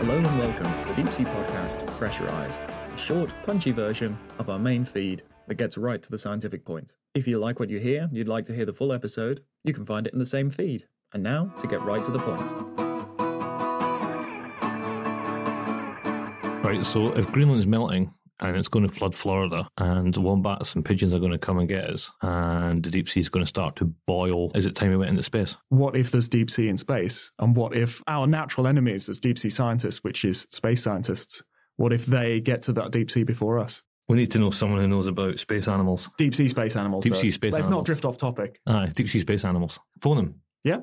Hello and welcome to the Deep Sea Podcast Pressurized, a short, punchy version of our main feed that gets right to the scientific point. If you like what you hear you'd like to hear the full episode, you can find it in the same feed. And now, to get right to the point. Right, so if Greenland's melting and it's going to flood Florida and wombats and pigeons are going to come and get us and the deep sea is going to start to boil, is it time we went into space? what if there's deep sea in space? And what if our natural enemies as deep sea scientists, which is space scientists, what if they get to that deep sea before us? We need to know someone who knows about space animals. Deep sea space animals. Deep though. sea space Let's not drift off topic. Aye, deep sea space animals. Phone them. Yeah.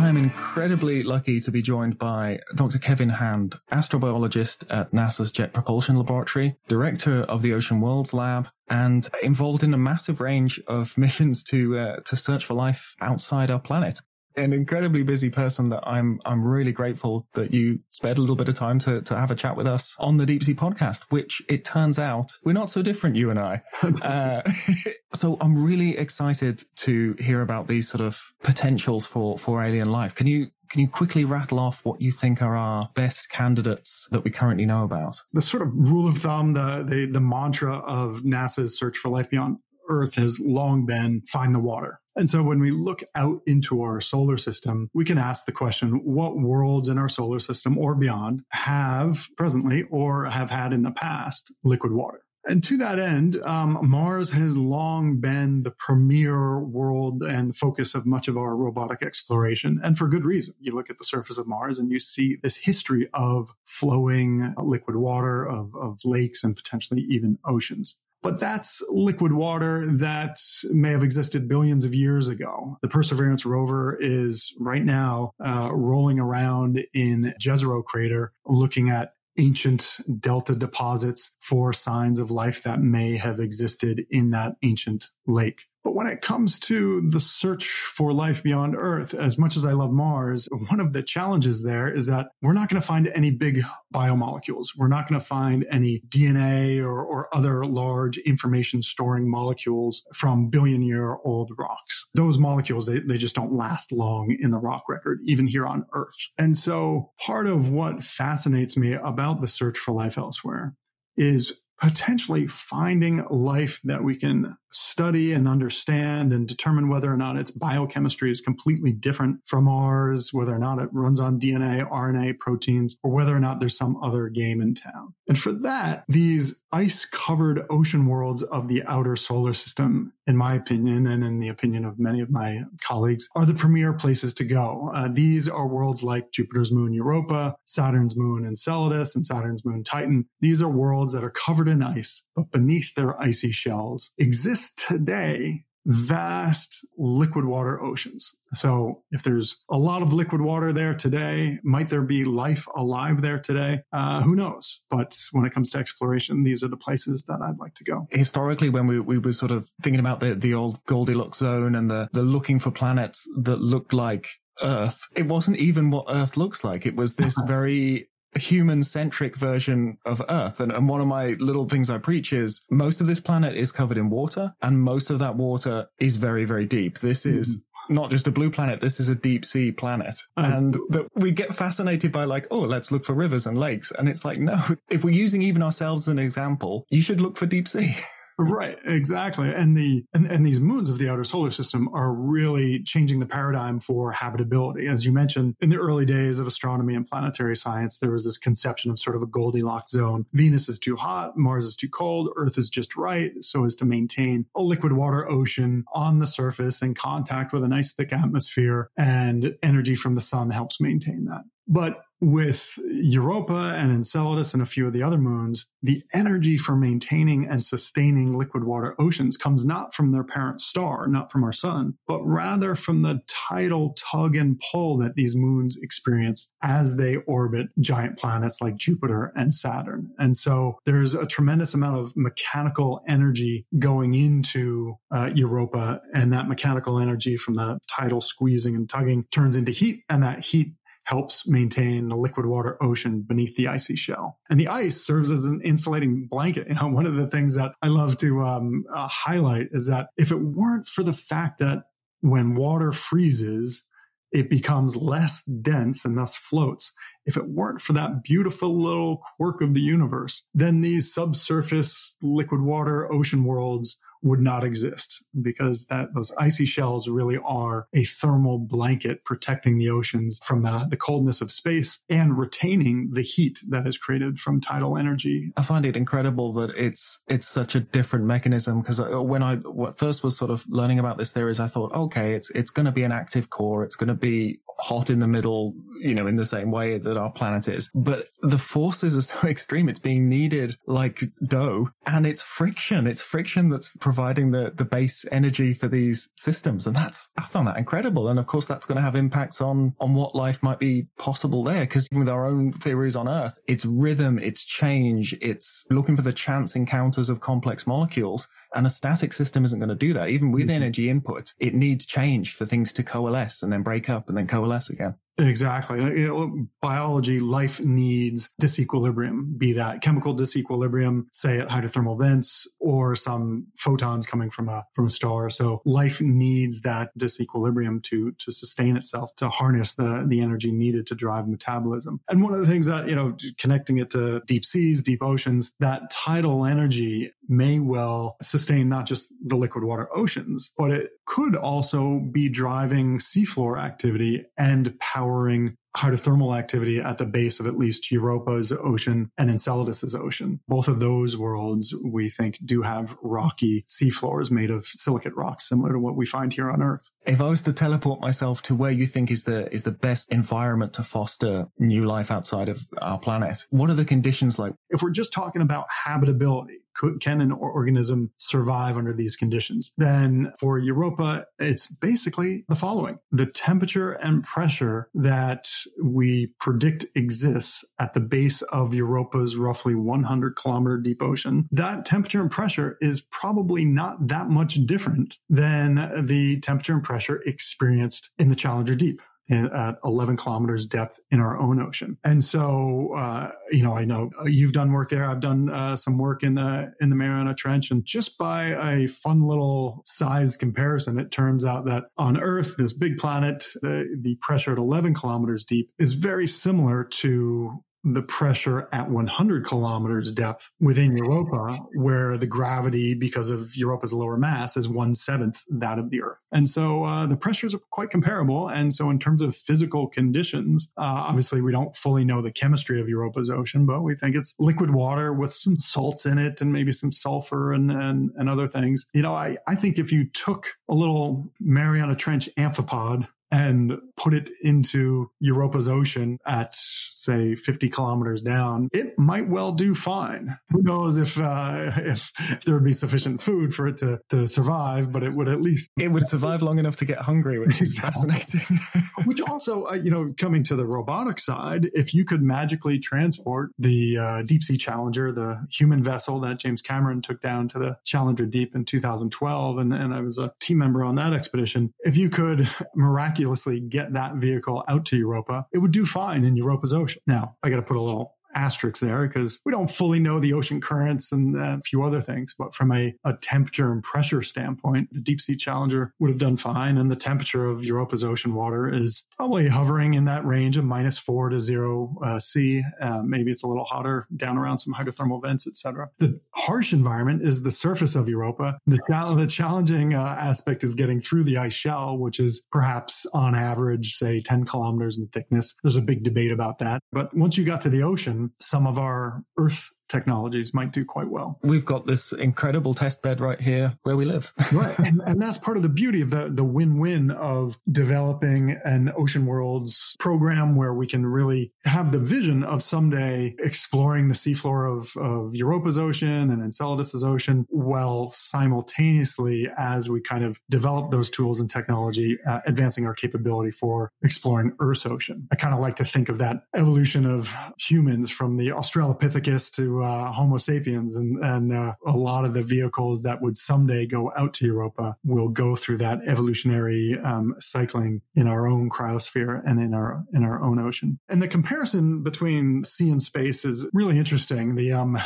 I am incredibly lucky to be joined by Dr. Kevin Hand, astrobiologist at NASA's Jet Propulsion Laboratory, director of the Ocean Worlds Lab, and involved in a massive range of missions to uh, to search for life outside our planet. An incredibly busy person that I'm I'm really grateful that you spared a little bit of time to to have a chat with us on the Deep Sea podcast, which it turns out we're not so different, you and I. Uh, so I'm really excited to hear about these sort of potentials for for alien life. Can you can you quickly rattle off what you think are our best candidates that we currently know about? the sort of rule of thumb, the, the the mantra of NASA's search for life beyond Earth has long been find the water. And so when we look out into our solar system, we can ask the question, what worlds in our solar system or beyond have presently or have had in the past liquid water? And to that end, um, Mars has long been the premier world and the focus of much of our robotic exploration, and for good reason. You look at the surface of Mars and you see this history of flowing liquid water, of, of lakes, and potentially even oceans. But that's liquid water that may have existed billions of years ago. The Perseverance rover is right now uh, rolling around in Jezero crater looking at ancient delta deposits for signs of life that may have existed in that ancient lake. But when it comes to the search for life beyond Earth, as much as I love Mars, one of the challenges there is that we're not going to find any big biomolecules. We're not going to find any DNA or, or other large information storing molecules from billion year old rocks. Those molecules, they, they just don't last long in the rock record, even here on Earth. And so part of what fascinates me about the search for life elsewhere is potentially finding life that we can study and understand and determine whether or not its biochemistry is completely different from ours, whether or not it runs on DNA, RNA, proteins, or whether or not there's some other game in town. And for that, these ice covered ocean worlds of the outer solar system, in my opinion, and in the opinion of many of my colleagues, are the premier places to go. Uh, these are worlds like Jupiter's moon Europa, Saturn's moon Enceladus, and Saturn's moon Titan. These are worlds that are covered in ice, but beneath their icy shells exist today vast liquid water oceans. So if there's a lot of liquid water there today, might there be life alive there today? Uh, who knows? But when it comes to exploration, these are the places that I'd like to go. Historically, when we, we were sort of thinking about the, the old Goldilocks zone and the, the looking for planets that looked like Earth, it wasn't even what Earth looks like. It was this very human centric version of Earth. And, and one of my little things I preach is most of this planet is covered in water and most of that water is very, very deep. This is mm-hmm. not just a blue planet. This is a deep sea planet. Oh. And that we get fascinated by like, oh, let's look for rivers and lakes. And it's like, no, if we're using even ourselves as an example, you should look for deep sea. Right, exactly. And the and, and these moons of the outer solar system are really changing the paradigm for habitability. As you mentioned, in the early days of astronomy and planetary science, there was this conception of sort of a Goldilocks zone. Venus is too hot, Mars is too cold, Earth is just right, so as to maintain a liquid water ocean on the surface in contact with a nice thick atmosphere, and energy from the sun helps maintain that. But with Europa and Enceladus and a few of the other moons, the energy for maintaining and sustaining liquid water oceans comes not from their parent star, not from our sun, but rather from the tidal tug and pull that these moons experience as they orbit giant planets like Jupiter and Saturn. And so there's a tremendous amount of mechanical energy going into uh, Europa, and that mechanical energy from the tidal squeezing and tugging turns into heat, and that heat helps maintain the liquid water ocean beneath the icy shell. And the ice serves as an insulating blanket. You know, one of the things that I love to um, uh, highlight is that if it weren't for the fact that when water freezes, it becomes less dense and thus floats. If it weren't for that beautiful little quirk of the universe, then these subsurface liquid water ocean worlds would not exist because that those icy shells really are a thermal blanket protecting the oceans from the, the coldness of space and retaining the heat that is created from tidal energy. I find it incredible that it's it's such a different mechanism because uh, when I first was sort of learning about this theories, I thought, okay, it's it's going to be an active core, it's going to be hot in the middle, you know, in the same way that our planet is. But the forces are so extreme. It's being kneaded like dough and it's friction. It's friction that's providing the, the base energy for these systems. And that's, I found that incredible. And of course, that's going to have impacts on, on what life might be possible there. Cause even with our own theories on Earth, it's rhythm, it's change, it's looking for the chance encounters of complex molecules. And a static system isn't going to do that. Even with mm-hmm. energy input, it needs change for things to coalesce and then break up and then coalesce again. Exactly. You know, biology, life needs disequilibrium, be that chemical disequilibrium, say at hydrothermal vents or some photons coming from a, from a star. So life needs that disequilibrium to, to sustain itself, to harness the, the energy needed to drive metabolism. And one of the things that, you know, connecting it to deep seas, deep oceans, that tidal energy may well sustain not just the liquid water oceans, but it could also be driving seafloor activity and powering hydrothermal activity at the base of at least Europa's ocean and Enceladus's ocean. Both of those worlds, we think, do have rocky seafloors made of silicate rocks, similar to what we find here on Earth. If I was to teleport myself to where you think is the is the best environment to foster new life outside of our planet, what are the conditions like? If we're just talking about habitability, can an organism survive under these conditions? Then for Europa, it's basically the following. The temperature and pressure that we predict exists at the base of Europa's roughly 100 kilometer deep ocean, that temperature and pressure is probably not that much different than the temperature and pressure experienced in the Challenger Deep at 11 kilometers depth in our own ocean. And so, uh, you know, I know you've done work there. I've done uh, some work in the in the Mariana Trench, and just by a fun little size comparison, it turns out that on Earth, this big planet, the, the pressure at 11 kilometers deep is very similar to the pressure at 100 kilometers depth within Europa, where the gravity, because of Europa's lower mass, is one seventh that of the Earth. And so uh, the pressures are quite comparable. And so, in terms of physical conditions, uh, obviously we don't fully know the chemistry of Europa's ocean, but we think it's liquid water with some salts in it and maybe some sulfur and, and, and other things. You know, I, I think if you took a little Mariana Trench amphipod and put it into Europa's ocean at say 50 kilometers down, it might well do fine. Who knows if uh, if there would be sufficient food for it to, to survive, but it would at least it would survive long enough to get hungry, which is fascinating. which also, uh, you know, coming to the robotic side, if you could magically transport the uh, Deep Sea Challenger, the human vessel that James Cameron took down to the Challenger Deep in 2012, and, and I was a team member on that expedition, if you could miraculously get that vehicle out to Europa, it would do fine in Europa's ocean ocean. Now, I got to put a little asterisk there because we don't fully know the ocean currents and a few other things. But from a, a temperature and pressure standpoint, the deep sea challenger would have done fine. And the temperature of Europa's ocean water is probably hovering in that range of minus four to zero uh, C. Uh, maybe it's a little hotter down around some hydrothermal vents, etc. The harsh environment is the surface of Europa. The, the challenging uh, aspect is getting through the ice shell, which is perhaps on average, say 10 kilometers in thickness. There's a big debate about that. But once you got to the ocean, some of our Earth technologies might do quite well. We've got this incredible test bed right here where we live. right. And, and, that's part of the beauty of the, the win-win of developing an ocean worlds program where we can really have the vision of someday exploring the seafloor of, of Europa's ocean and Enceladus's ocean while simultaneously as we kind of develop those tools and technology, uh, advancing our capability for exploring Earth's ocean. I kind of like to think of that evolution of humans from the Australopithecus to uh, Homo sapiens, and and uh, a lot of the vehicles that would someday go out to Europa will go through that evolutionary um, cycling in our own cryosphere and in our in our own ocean. And the comparison between sea and space is really interesting. The um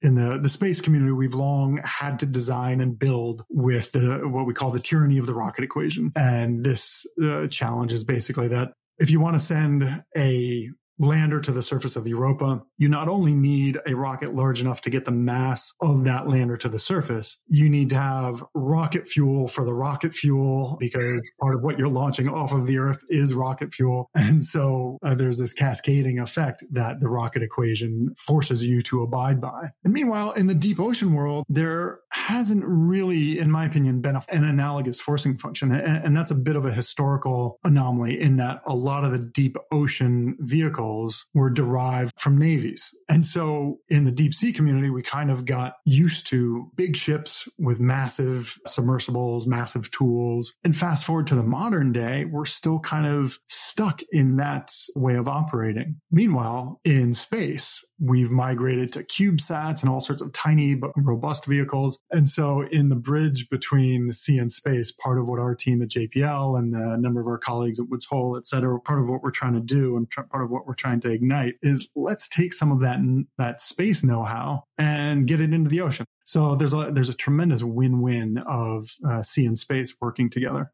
in the the space community, we've long had to design and build with the what we call the tyranny of the rocket equation, and this uh, challenge is basically that if you want to send a lander to the surface of Europa, you not only need a rocket large enough to get the mass of that lander to the surface, you need to have rocket fuel for the rocket fuel because part of what you're launching off of the Earth is rocket fuel. And so uh, there's this cascading effect that the rocket equation forces you to abide by. And meanwhile, in the deep ocean world, there hasn't really, in my opinion, been a, an analogous forcing function. And, and that's a bit of a historical anomaly in that a lot of the deep ocean vehicles were derived from navies. And so in the deep sea community, we kind of got used to big ships with massive submersibles, massive tools. And fast forward to the modern day, we're still kind of stuck in that way of operating. Meanwhile, in space, We've migrated to CubeSats and all sorts of tiny but robust vehicles. And so in the bridge between sea and space, part of what our team at JPL and a number of our colleagues at Woods Hole, et cetera, part of what we're trying to do and part of what we're trying to ignite is let's take some of that, that space know-how and get it into the ocean. So there's a, there's a tremendous win-win of uh, sea and space working together.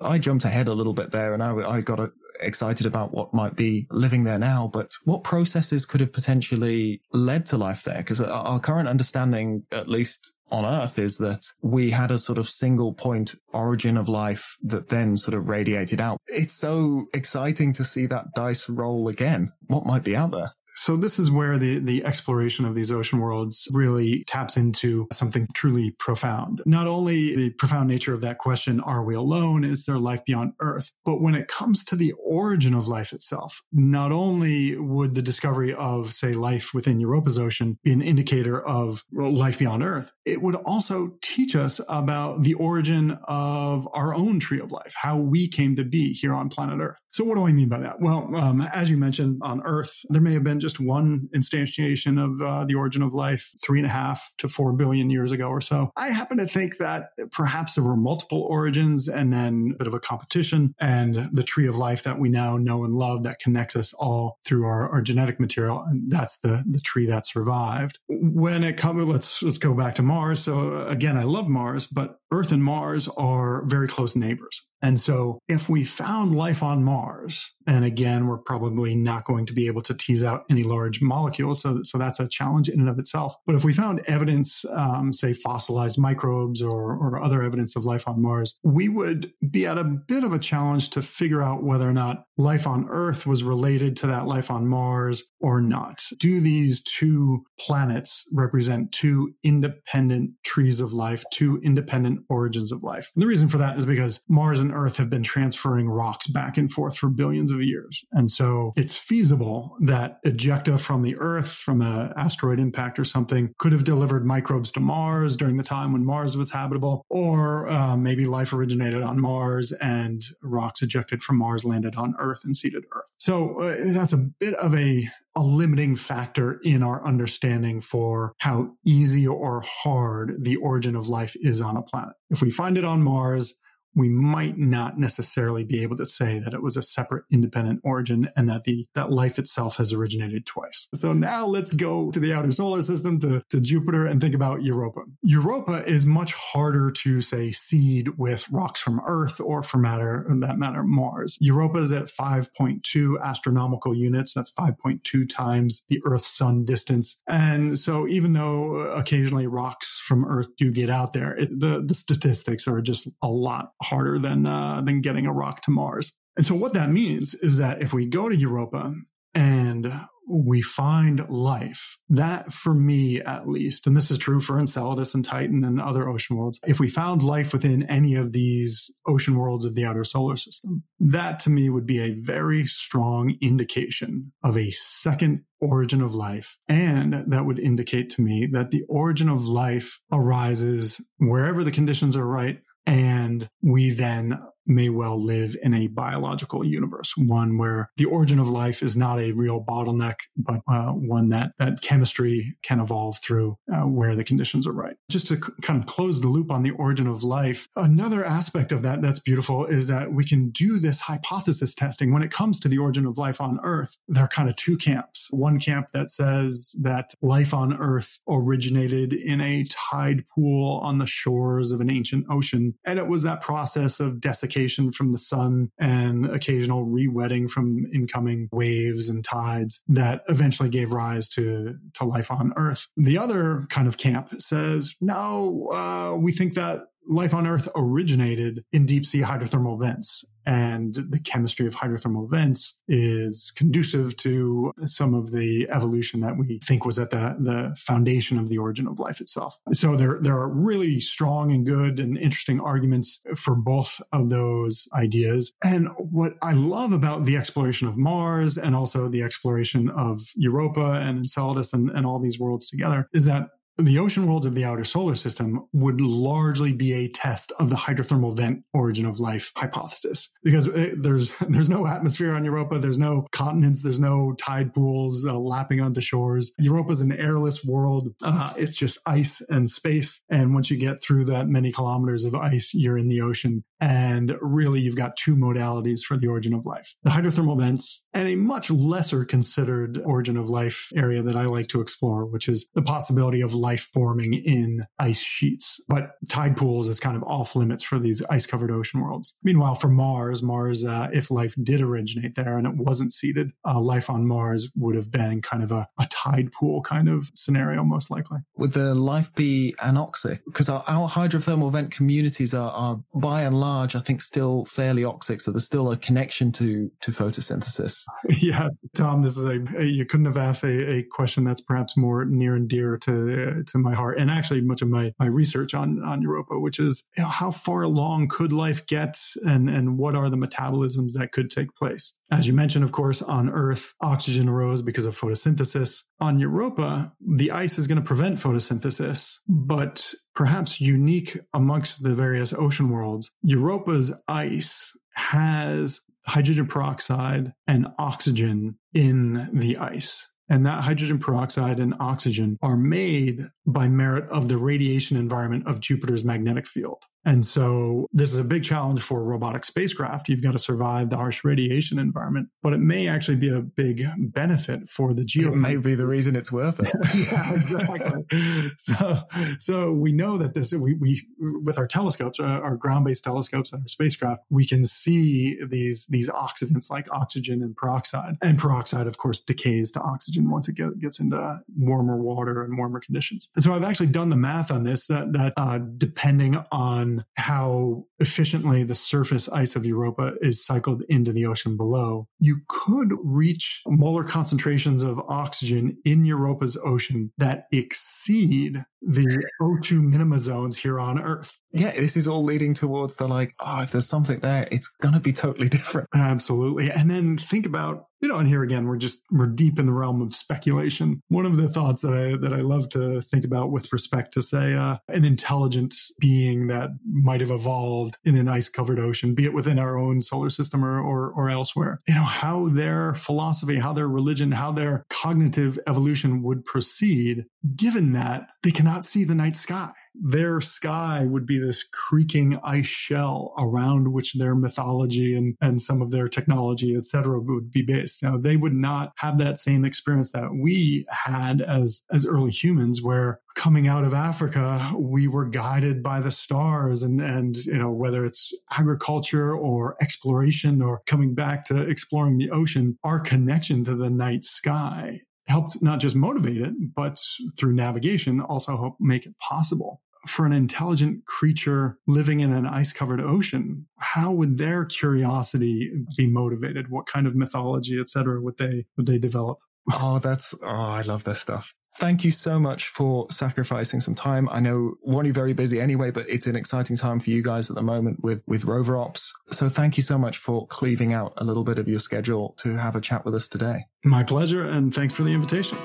I jumped ahead a little bit there and I, I got a, excited about what might be living there now, but what processes could have potentially led to life there? Because our current understanding, at least on Earth is that we had a sort of single point origin of life that then sort of radiated out. It's so exciting to see that dice roll again. What might be out there? So this is where the, the exploration of these ocean worlds really taps into something truly profound. Not only the profound nature of that question, are we alone? Is there life beyond Earth? But when it comes to the origin of life itself, not only would the discovery of, say, life within Europa's ocean be an indicator of life beyond Earth, it would also teach us about the origin of our own tree of life, how we came to be here on planet Earth. So what do I mean by that? Well, um, as you mentioned, on Earth, there may have been just one instantiation of uh, the origin of life three and a half to four billion years ago or so. I happen to think that perhaps there were multiple origins and then a bit of a competition and the tree of life that we now know and love that connects us all through our, our genetic material. And that's the, the tree that survived. When it comes, let's, let's go back to Mars. So again, I love Mars, but Earth and Mars are very close neighbors. And so if we found life on Mars, and again, we're probably not going to be able to tease out any large molecules. So, so that's a challenge in and of itself. But if we found evidence, um, say fossilized microbes or, or other evidence of life on Mars, we would be at a bit of a challenge to figure out whether or not life on Earth was related to that life on Mars or not. Do these two planets represent two independent trees of life, two independent origins of life? And the reason for that is because Mars and Earth have been transferring rocks back and forth for billions of years. And so it's feasible that ejecta from the Earth, from an asteroid impact or something, could have delivered microbes to Mars during the time when Mars was habitable, or uh, maybe life originated on Mars and rocks ejected from Mars landed on Earth and seeded Earth. So uh, that's a bit of a a limiting factor in our understanding for how easy or hard the origin of life is on a planet. If we find it on Mars, we might not necessarily be able to say that it was a separate independent origin and that the that life itself has originated twice. So now let's go to the outer solar system to, to Jupiter and think about Europa. Europa is much harder to say seed with rocks from Earth or for matter that matter Mars. Europa is at 5.2 astronomical units. That's 5.2 times the Earth sun distance. And so even though occasionally rocks from Earth do get out there, it, the, the statistics are just a lot harder than uh, than getting a rock to Mars. And so what that means is that if we go to Europa and we find life, that for me at least, and this is true for Enceladus and Titan and other ocean worlds, if we found life within any of these ocean worlds of the outer solar system, that to me would be a very strong indication of a second origin of life. And that would indicate to me that the origin of life arises wherever the conditions are right and we then may well live in a biological universe, one where the origin of life is not a real bottleneck, but uh, one that, that chemistry can evolve through uh, where the conditions are right. Just to c- kind of close the loop on the origin of life, another aspect of that that's beautiful is that we can do this hypothesis testing when it comes to the origin of life on Earth. There are kind of two camps. One camp that says that life on Earth originated in a tide pool on the shores of an ancient ocean. And it was that process of desiccation from the sun and occasional re-wetting from incoming waves and tides that eventually gave rise to, to life on Earth. The other kind of camp says, no, uh, we think that life on Earth originated in deep sea hydrothermal vents. And the chemistry of hydrothermal vents is conducive to some of the evolution that we think was at the, the foundation of the origin of life itself. So there, there are really strong and good and interesting arguments for both of those ideas. And what I love about the exploration of Mars and also the exploration of Europa and Enceladus and, and all these worlds together is that the ocean worlds of the outer solar system would largely be a test of the hydrothermal vent origin of life hypothesis because eh, there's there's no atmosphere on Europa, there's no continents, there's no tide pools uh, lapping onto shores. Europa's an airless world. Uh, it's just ice and space, and once you get through that many kilometers of ice, you're in the ocean. And really, you've got two modalities for the origin of life: the hydrothermal vents, and a much lesser considered origin of life area that I like to explore, which is the possibility of life forming in ice sheets. But tide pools is kind of off limits for these ice covered ocean worlds. Meanwhile, for Mars, Mars, uh, if life did originate there and it wasn't seeded, uh, life on Mars would have been kind of a, a tide pool kind of scenario, most likely. Would the life be anoxic? Because our, our hydrothermal vent communities are, are by and large, I think, still fairly oxic. So there's still a connection to, to photosynthesis. yes, Thom, this is a, you couldn't have asked a, a question that's perhaps more near and dear to, to my heart. And actually much of my, my research on, on Europa, which is you know, how far along could life get and, and what are the metabolisms that could take place? As you mentioned, of course, on Earth, oxygen arose because of photosynthesis. On Europa, the ice is going to prevent photosynthesis, but perhaps unique amongst the various ocean worlds, Europa's ice has hydrogen peroxide and oxygen in the ice. And that hydrogen peroxide and oxygen are made by merit of the radiation environment of Jupiter's magnetic field. And so this is a big challenge for robotic spacecraft. You've got to survive the harsh radiation environment, but it may actually be a big benefit for the geo. It may be the reason it's worth it. yeah, exactly. so, so we know that this, we, we, with our telescopes, our, our ground-based telescopes and our spacecraft, we can see these, these oxidants like oxygen and peroxide. And peroxide, of course, decays to oxygen once it get, gets into warmer water and warmer conditions. And so I've actually done the math on this that, that, uh, depending on how efficiently the surface ice of Europa is cycled into the ocean below, you could reach molar concentrations of oxygen in Europa's ocean that exceed the O2 minima zones here on Earth. Yeah, this is all leading towards the like, oh, if there's something there, it's going to be totally different. Absolutely. And then think about, you know, and here again, we're just, we're deep in the realm of speculation. One of the thoughts that I, that I love to think about with respect to say, uh, an intelligent being that might have evolved in an ice covered ocean, be it within our own solar system or, or, or elsewhere, you know, how their philosophy, how their religion, how their cognitive evolution would proceed, given that they cannot see the night sky their sky would be this creaking ice shell around which their mythology and, and some of their technology, et cetera, would be based. Know, they would not have that same experience that we had as, as early humans where coming out of Africa, we were guided by the stars and, and, you know, whether it's agriculture or exploration or coming back to exploring the ocean, our connection to the night sky helped not just motivate it, but through navigation also help make it possible. For an intelligent creature living in an ice covered ocean, how would their curiosity be motivated? What kind of mythology, et cetera, would they, would they develop? Oh, that's, oh, I love this stuff. Thank you so much for sacrificing some time. I know one, you're very busy anyway, but it's an exciting time for you guys at the moment with, with Rover Ops. So thank you so much for cleaving out a little bit of your schedule to have a chat with us today. My pleasure. And thanks for the invitation.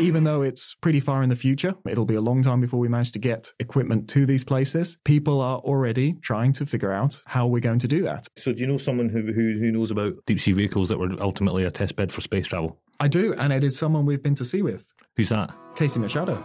Even though it's pretty far in the future, it'll be a long time before we manage to get equipment to these places. People are already trying to figure out how we're going to do that. So, do you know someone who, who, who knows about deep sea vehicles that were ultimately a test bed for space travel? I do, and it is someone we've been to sea with, Who's that? Casey Machado.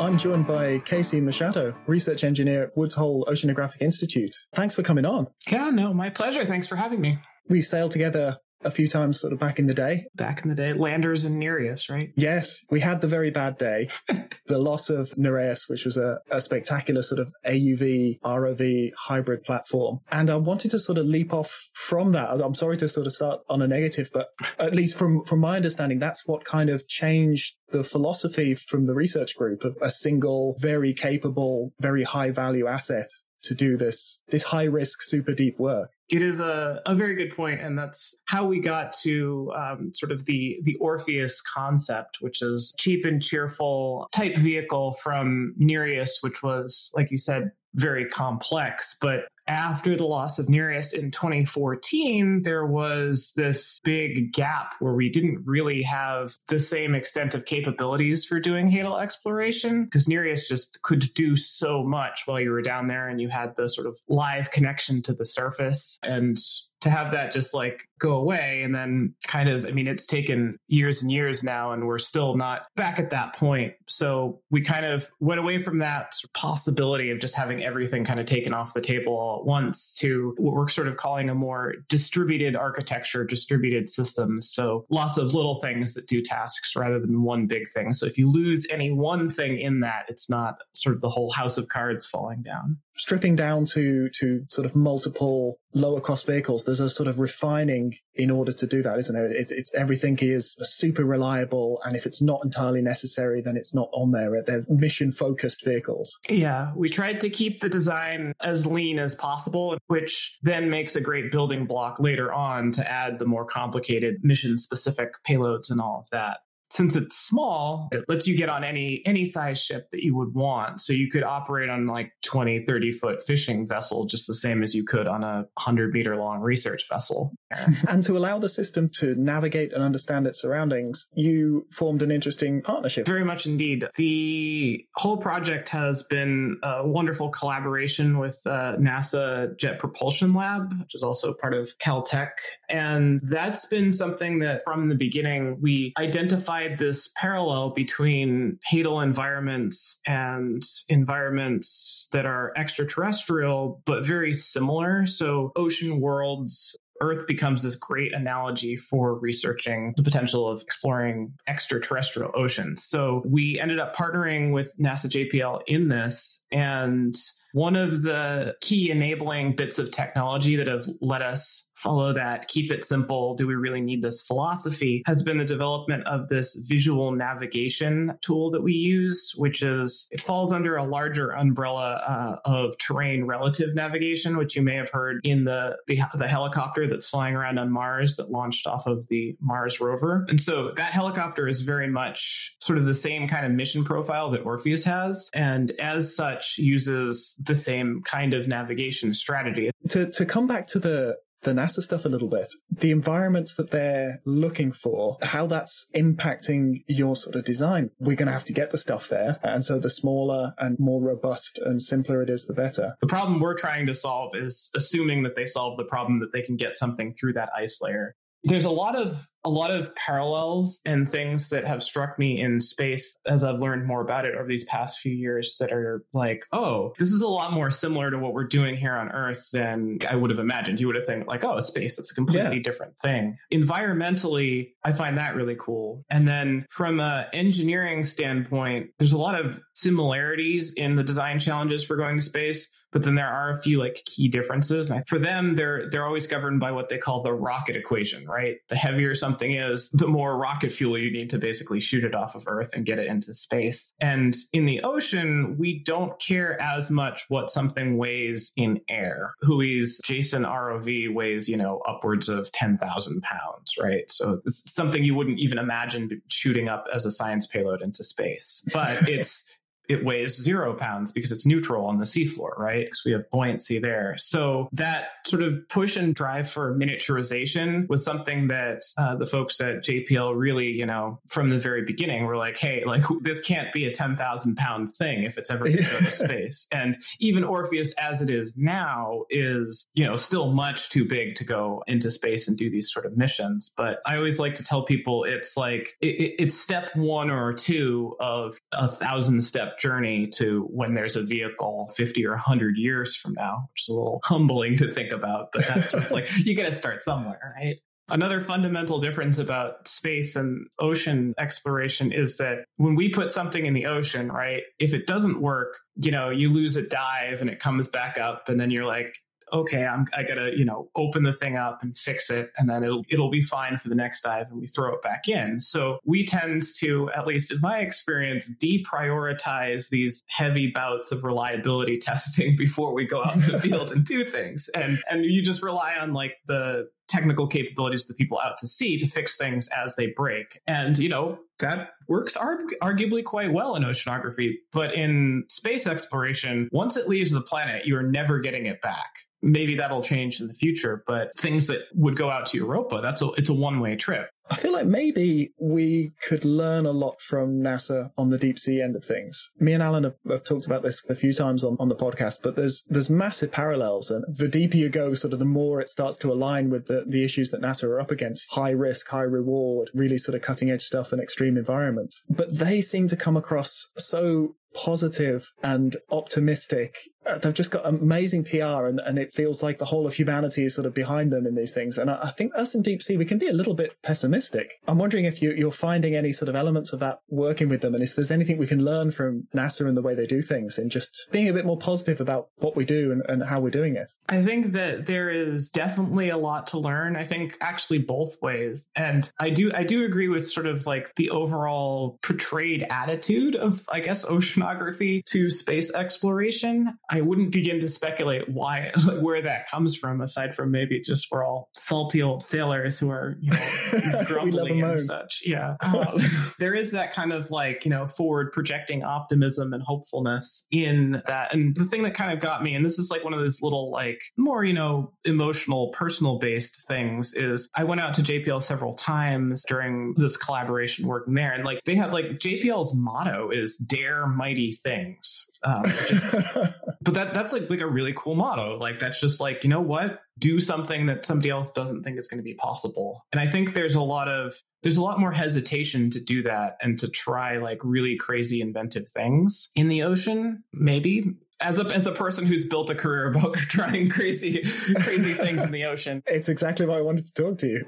I'm joined by Casey Machado, research engineer at Woods Hole Oceanographic Institute. Thanks for coming on. Yeah, no, my pleasure. Thanks for having me. We sailed together a few times sort of back in the day. Back in the day, Landers and Nereus, right? Yes, we had the very bad day. the loss of Nereus, which was a, a spectacular sort of AUV, ROV hybrid platform. And I wanted to sort of leap off from that. I'm sorry to sort of start on a negative, but at least from, from my understanding, that's what kind of changed the philosophy from the research group of a single, very capable, very high value asset to do this, this high risk, super deep work. It is a, a very good point, and that's how we got to um, sort of the the Orpheus concept, which is cheap and cheerful type vehicle from Nereus, which was, like you said, very complex. But after the loss of Nereus in 2014, there was this big gap where we didn't really have the same extent of capabilities for doing Hadal exploration because Nereus just could do so much while you were down there and you had the sort of live connection to the surface. And to have that just like go away and then kind of, I mean, it's taken years and years now and we're still not back at that point. So we kind of went away from that possibility of just having everything kind of taken off the table all at once to what we're sort of calling a more distributed architecture, distributed systems. So lots of little things that do tasks rather than one big thing. So if you lose any one thing in that, it's not sort of the whole house of cards falling down stripping down to to sort of multiple lower cost vehicles there's a sort of refining in order to do that isn't it it's, it's everything is super reliable and if it's not entirely necessary then it's not on there. They're mission focused vehicles. Yeah we tried to keep the design as lean as possible which then makes a great building block later on to add the more complicated mission specific payloads and all of that since it's small, it lets you get on any any size ship that you would want. So you could operate on like 20, 30 foot fishing vessel just the same as you could on a 100 meter long research vessel. and to allow the system to navigate and understand its surroundings, you formed an interesting partnership. Very much indeed. The whole project has been a wonderful collaboration with uh, NASA Jet Propulsion Lab, which is also part of Caltech. And that's been something that from the beginning we identified this parallel between hadal environments and environments that are extraterrestrial, but very similar. So ocean worlds Earth becomes this great analogy for researching the potential of exploring extraterrestrial oceans. So we ended up partnering with NASA JPL in this. And one of the key enabling bits of technology that have let us follow that, keep it simple. Do we really need this philosophy? Has been the development of this visual navigation tool that we use, which is it falls under a larger umbrella uh, of terrain relative navigation, which you may have heard in the, the the helicopter that's flying around on Mars that launched off of the Mars rover. And so that helicopter is very much sort of the same kind of mission profile that Orpheus has, and as such uses the same kind of navigation strategy. To to come back to the the NASA stuff a little bit. The environments that they're looking for, how that's impacting your sort of design. We're going to have to get the stuff there. And so the smaller and more robust and simpler it is, the better. The problem we're trying to solve is assuming that they solve the problem that they can get something through that ice layer. There's a lot of a lot of parallels and things that have struck me in space as I've learned more about it over these past few years that are like, oh, this is a lot more similar to what we're doing here on Earth than I would have imagined. You would have think like, oh, space, that's a completely Yeah. different thing. Environmentally, I find that really cool. And then from a engineering standpoint, there's a lot of similarities in the design challenges for going to space, but then there are a few like key differences. For them, they're they're always governed by what they call the rocket equation, right? The heavier something is, the more rocket fuel you need to basically shoot it off of Earth and get it into space. And in the ocean, we don't care as much what something weighs in air. WHOI's Jason ROV weighs, you know, upwards of 10,000 pounds, right? So it's something you wouldn't even imagine shooting up as a science payload into space. But it's it weighs zero pounds because it's neutral on the seafloor, right? Because we have buoyancy there. So that sort of push and drive for miniaturization was something that uh, the folks at JPL really, you know, from the very beginning were like, hey, like this can't be a 10,000 pound thing if it's ever going to go to space. And even Orpheus as it is now is, you know, still much too big to go into space and do these sort of missions. But I always like to tell people it's like, it, it's step one or two of a thousand step journey to when there's a vehicle 50 or 100 years from now, which is a little humbling to think about, but that's sort of like, you got to start somewhere, right? Another fundamental difference about space and ocean exploration is that when we put something in the ocean, right, if it doesn't work, you know, you lose a dive and it comes back up and then you're like, okay, I'm, I gotta, you know, open the thing up and fix it, and then it'll it'll be fine for the next dive, and we throw it back in. So we tend to, at least in my experience, deprioritize these heavy bouts of reliability testing before we go out in the field and do things, and and you just rely on like the technical capabilities of the people out to sea to fix things as they break. And, you know, that works arg- arguably quite well in oceanography. But in space exploration, once it leaves the planet, you're never getting it back maybe that'll change in the future. But things that would go out to Europa, that's a, it's a one way trip. I feel like maybe we could learn a lot from NASA on the deep sea end of things. Me and Alan have, have, talked about this a few times on, on the podcast, but there's there's massive parallels, and the deeper you go, sort of the more it starts to align with the, the issues that NASA are up against: high risk, high reward, really sort of cutting edge stuff in extreme environments. But they seem to come across so positive and optimistic. They've just got amazing PR and, and it feels like the whole of humanity is sort of behind them in these things. And I, I think us in Deep Sea, we can be a little bit pessimistic. I'm wondering if you, you're finding any sort of elements of that working with them and if there's anything we can learn from NASA and the way they do things and just being a bit more positive about what we do and, and how we're doing it. I think that there is definitely a lot to learn. I think actually both ways. And I do, I do agree with sort of like the overall portrayed attitude of, I guess, oceanography to space exploration. I wouldn't begin to speculate why, like, where that comes from, aside from maybe just we're all salty old sailors who are, you know, grumbling and such. Yeah. Um, there is that kind of like, you know, forward projecting optimism and hopefulness in that. And the thing that kind of got me, and this is like one of those little, like, more, you know, emotional, personal based things, is I went out to JPL several times during this collaboration working there. And like, they have like JPL's motto is dare, mighty things. Um, just, but that that's like like a really cool motto. Like that's just like you know what, do something that somebody else doesn't think is going to be possible. And I think there's a lot of there's a lot more hesitation to do that and to try like really crazy inventive things in the ocean. Maybe as a as a person who's built a career about trying crazy crazy things in the ocean. It's exactly why I wanted to talk to you.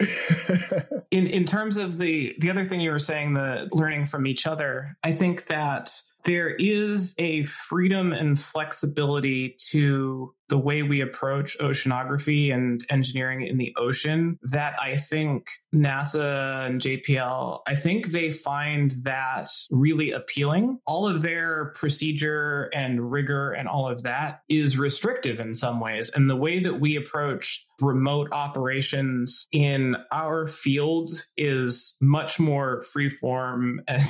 in in terms of the the other thing you were saying, the learning from each other, I think that there is a freedom and flexibility to the way we approach oceanography and engineering in the ocean that I think NASA and JPL, I think they find that really appealing. All of their procedure and rigor and all of that is restrictive in some ways. And the way that we approach remote operations in our field is much more freeform and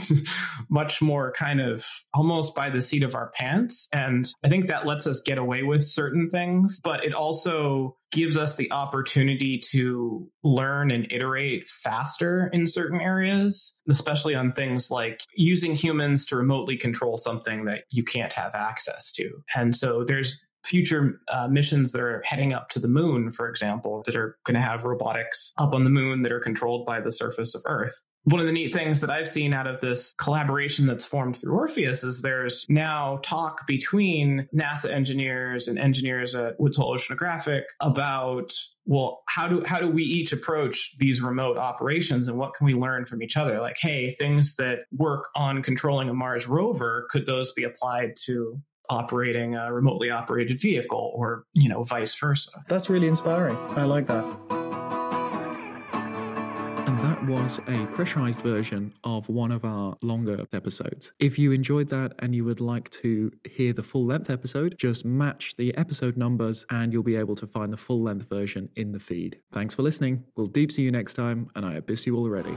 much more kind of almost by the seat of our pants. And I think that lets us get away with certain things, but it also gives us the opportunity to learn and iterate faster in certain areas, especially on things like using humans to remotely control something that you can't have access to. And so there's future uh, missions that are heading up to the moon, for example, that are going to have robotics up on the moon that are controlled by the surface of Earth one of the neat things that I've seen out of this collaboration that's formed through Orpheus is there's now talk between NASA engineers and engineers at Woods Hole Oceanographic about well how do how do we each approach these remote operations and what can we learn from each other? Like hey things that work on controlling a Mars rover could those be applied to operating a remotely operated vehicle or you know vice versa? That's really inspiring. I like that that was a pressurized version of one of our longer episodes. If you enjoyed that and you would like to hear the full length episode, just match the episode numbers and you'll be able to find the full length version in the feed. Thanks for listening. We'll deep see you next time, and I abyss you already.